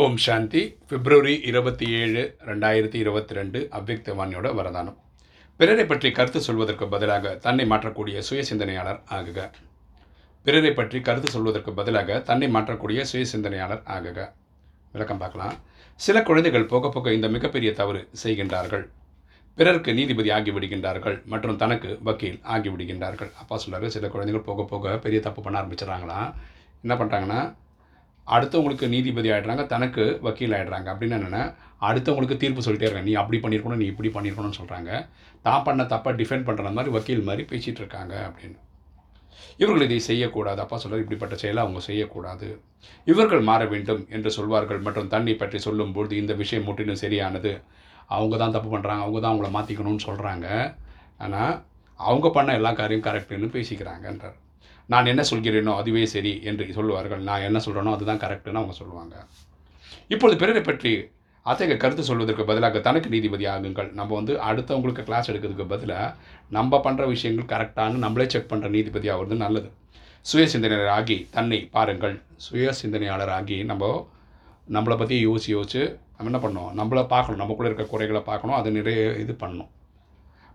ஓம் சாந்தி. பிப்ரவரி இருபத்தி ஏழு ரெண்டாயிரத்தி இருபத்தி ரெண்டு அவ்வக்தவாணியோட வரதானம். பிறரை பற்றி கருத்து சொல்வதற்கு பதிலாக தன்னை மாற்றக்கூடிய சுய சிந்தனையாளர் ஆகுக. பிறரை பற்றி கருத்து சொல்வதற்கு பதிலாக தன்னை மாற்றக்கூடிய சுய சிந்தனையாளர் ஆகுக. விளக்கம் பார்க்கலாம். சில குழந்தைகள் போக போக இந்த மிகப்பெரிய தவறு செய்கின்றார்கள். பிறருக்கு நீதிபதி ஆகிவிடுகின்றார்கள் மற்றும் தனக்கு வக்கீல் ஆகிவிடுகின்றார்கள். அப்பா சொல்றாரு சில குழந்தைகள் போக போக பெரிய தப்பு பண்ண ஆரம்பிச்சிடறாங்களா என்ன பண்ணுறாங்கன்னா அடுத்தவங்களுக்கு நீதிபதி ஆகிடுறாங்க தனக்கு வக்கீல் ஆகிடுறாங்க அப்படின்னு என்னென்னா அடுத்தவங்களுக்கு தீர்ப்பு சொல்லிட்டே இருக்காங்க நீ அப்படி பண்ணியிருக்கணும் நீ இப்படி பண்ணியிருக்கணும்னு சொல்கிறாங்க தான் பண்ண தப்பாக டிஃபெண்ட் பண்ணுற மாதிரி வக்கீல் மாதிரி பேசிகிட்டு இருக்காங்க அப்படின்னு. இவர்கள் இதை செய்யக்கூடாது. அப்பா சொல்கிறார் இப்படிப்பட்ட செயலை அவங்க செய்யக்கூடாது. இவர்கள் மாற வேண்டும் என்று சொல்வார்கள். மற்றும் தண்ணி பற்றி சொல்லும்பொழுது இந்த விஷயம் முற்றிலும் சரியானது. அவங்க தான் தப்பு பண்ணுறாங்க அவங்க தான் அவங்கள மாற்றிக்கணும்னு சொல்கிறாங்க ஆனால் அவங்க பண்ண எல்லா காரியம் கரெக்டுன்னு பேசிக்கிறாங்கன்றார். நான் என்ன சொல்கிறேனோ அதுவே சரி என்று சொல்லுவார்கள். நான் என்ன சொல்கிறேனோ அதுதான் கரெக்டுன்னு அவங்க சொல்லுவாங்க. இப்பொழுது பிறரை பற்றி அத்தகைய கருத்து சொல்வதற்கு பதிலாக தனக்கு நீதிபதி ஆகுங்கள். நம்ம வந்து அடுத்தவங்களுக்கு கிளாஸ் எடுக்கிறதுக்கு பதிலாக நம்ம பண்ணுற விஷயங்கள் கரெக்டானு நம்மளே செக் பண்ணுற நீதிபதி ஆகிறது நல்லது. சுய சிந்தனையாளர் ஆகி தன்னை பாருங்கள். சுய சிந்தனையாளர் ஆகி நம்ம நம்மளை பற்றி யோசிச்சு யோசிச்சு நம்ம என்ன பண்ணோம் நம்மளை பார்க்கணும். நமக்குள்ளே இருக்க குறைகளை பார்க்கணும். அதை நிறைய இது பண்ணணும்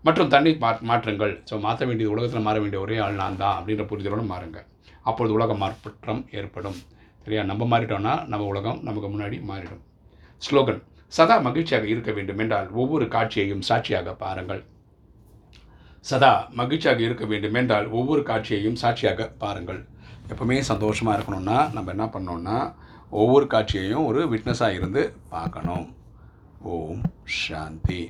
மற்றும் தன்னை மா மாற்றுங்கள். ஸோ மாற்ற வேண்டியது உலகத்தில் மாற வேண்டிய ஒரே ஆள் நான் தான் அப்படின்ற புரிதலோடு மாறுங்க. அப்பொழுது உலக மாற்றம் ஏற்படும். சரியா? நம்ம மாறிட்டோம்னா நம்ம உலகம் நமக்கு முன்னாடி மாறிடும். ஸ்லோகன் சதா மகிழ்ச்சியாக இருக்க வேண்டும் என்றால் ஒவ்வொரு காட்சியையும் சாட்சியாக பாருங்கள். சதா மகிழ்ச்சியாக இருக்க வேண்டும் என்றால் ஒவ்வொரு காட்சியையும் சாட்சியாக பாருங்கள். எப்பவுமே சந்தோஷமாக இருக்கணும்னா நம்ம என்ன பண்ணோம்னா ஒவ்வொரு காட்சியையும் ஒரு விட்னஸாக இருந்து பார்க்கணும். ஓம் சாந்தி.